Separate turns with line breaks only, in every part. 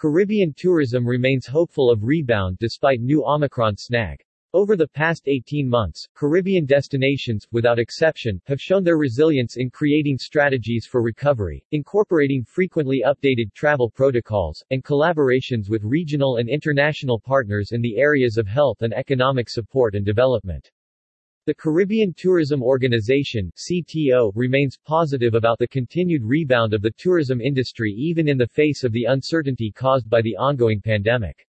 Caribbean tourism remains hopeful of rebound despite new Omicron snag. Over the past 18 months, Caribbean destinations, without exception, have shown their resilience in creating strategies for recovery, incorporating frequently updated travel protocols, and collaborations with regional and international partners in the areas of health and economic support and development. The Caribbean Tourism Organization CTO, remains positive about the continued rebound of the tourism industry even in the face of the uncertainty caused by the ongoing pandemic.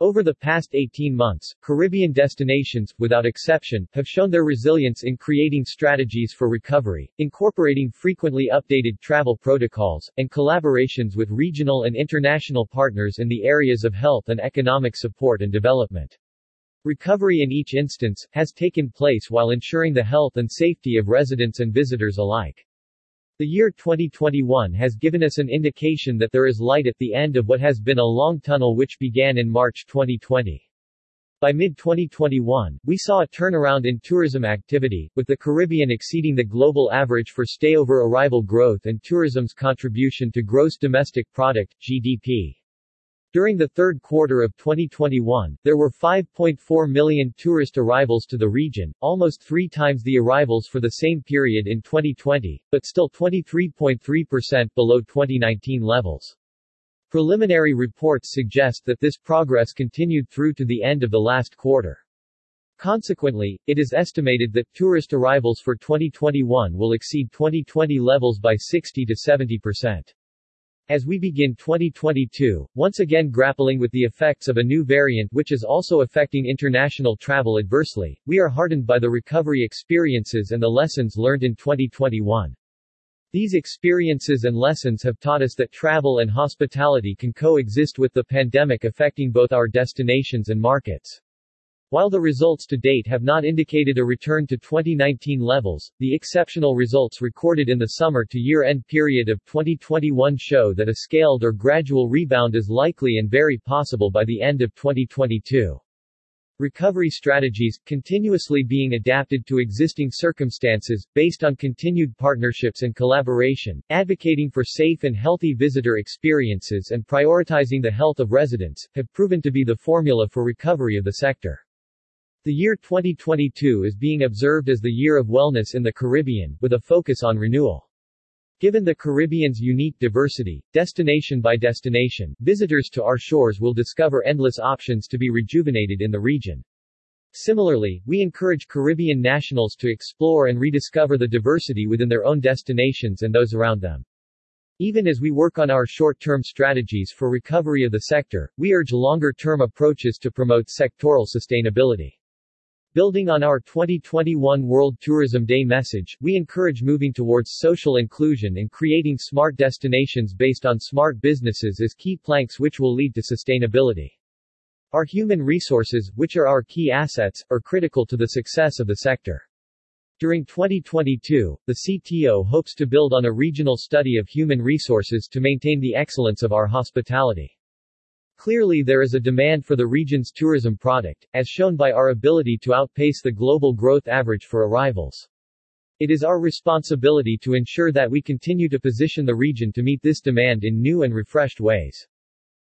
Over the past 18 months, Caribbean destinations, without exception, have shown their resilience in creating strategies for recovery, incorporating frequently updated travel protocols, and collaborations with regional and international partners in the areas of health and economic support and development. Recovery in each instance, has taken place while ensuring the health and safety of residents and visitors alike. The year 2021 has given us an indication that there is light at the end of what has been a long tunnel which began in March 2020. By mid-2021, we saw a turnaround in tourism activity, with the Caribbean exceeding the global average for stayover arrival growth and tourism's contribution to gross domestic product, GDP. During the third quarter of 2021, there were 5.4 million tourist arrivals to the region, almost three times the arrivals for the same period in 2020, but still 23.3% below 2019 levels. Preliminary reports suggest that this progress continued through to the end of the last quarter. Consequently, it is estimated that tourist arrivals for 2021 will exceed 2020 levels by 60 to 70 percent. As we begin 2022, once again grappling with the effects of a new variant which is also affecting international travel adversely, we are heartened by the recovery experiences and the lessons learned in 2021. These experiences and lessons have taught us that travel and hospitality can coexist with the pandemic affecting both our destinations and markets. While the results to date have not indicated a return to 2019 levels, the exceptional results recorded in the summer to year-end period of 2021 show that a scaled or gradual rebound is likely and very possible by the end of 2022. Recovery strategies, continuously being adapted to existing circumstances, based on continued partnerships and collaboration, advocating for safe and healthy visitor experiences and prioritizing the health of residents, have proven to be the formula for recovery of the sector. The year 2022 is being observed as the year of wellness in the Caribbean, with a focus on renewal. Given the Caribbean's unique diversity, destination by destination, visitors to our shores will discover endless options to be rejuvenated in the region. Similarly, we encourage Caribbean nationals to explore and rediscover the diversity within their own destinations and those around them. Even as we work on our short-term strategies for recovery of the sector, we urge longer-term approaches to promote sectoral sustainability. Building on our 2021 World Tourism Day message, we encourage moving towards social inclusion and creating smart destinations based on smart businesses as key planks which will lead to sustainability. Our human resources, which are our key assets, are critical to the success of the sector. During 2022, the CTO hopes to build on a regional study of human resources to maintain the excellence of our hospitality. Clearly there is a demand for the region's tourism product, as shown by our ability to outpace the global growth average for arrivals. It is our responsibility to ensure that we continue to position the region to meet this demand in new and refreshed ways.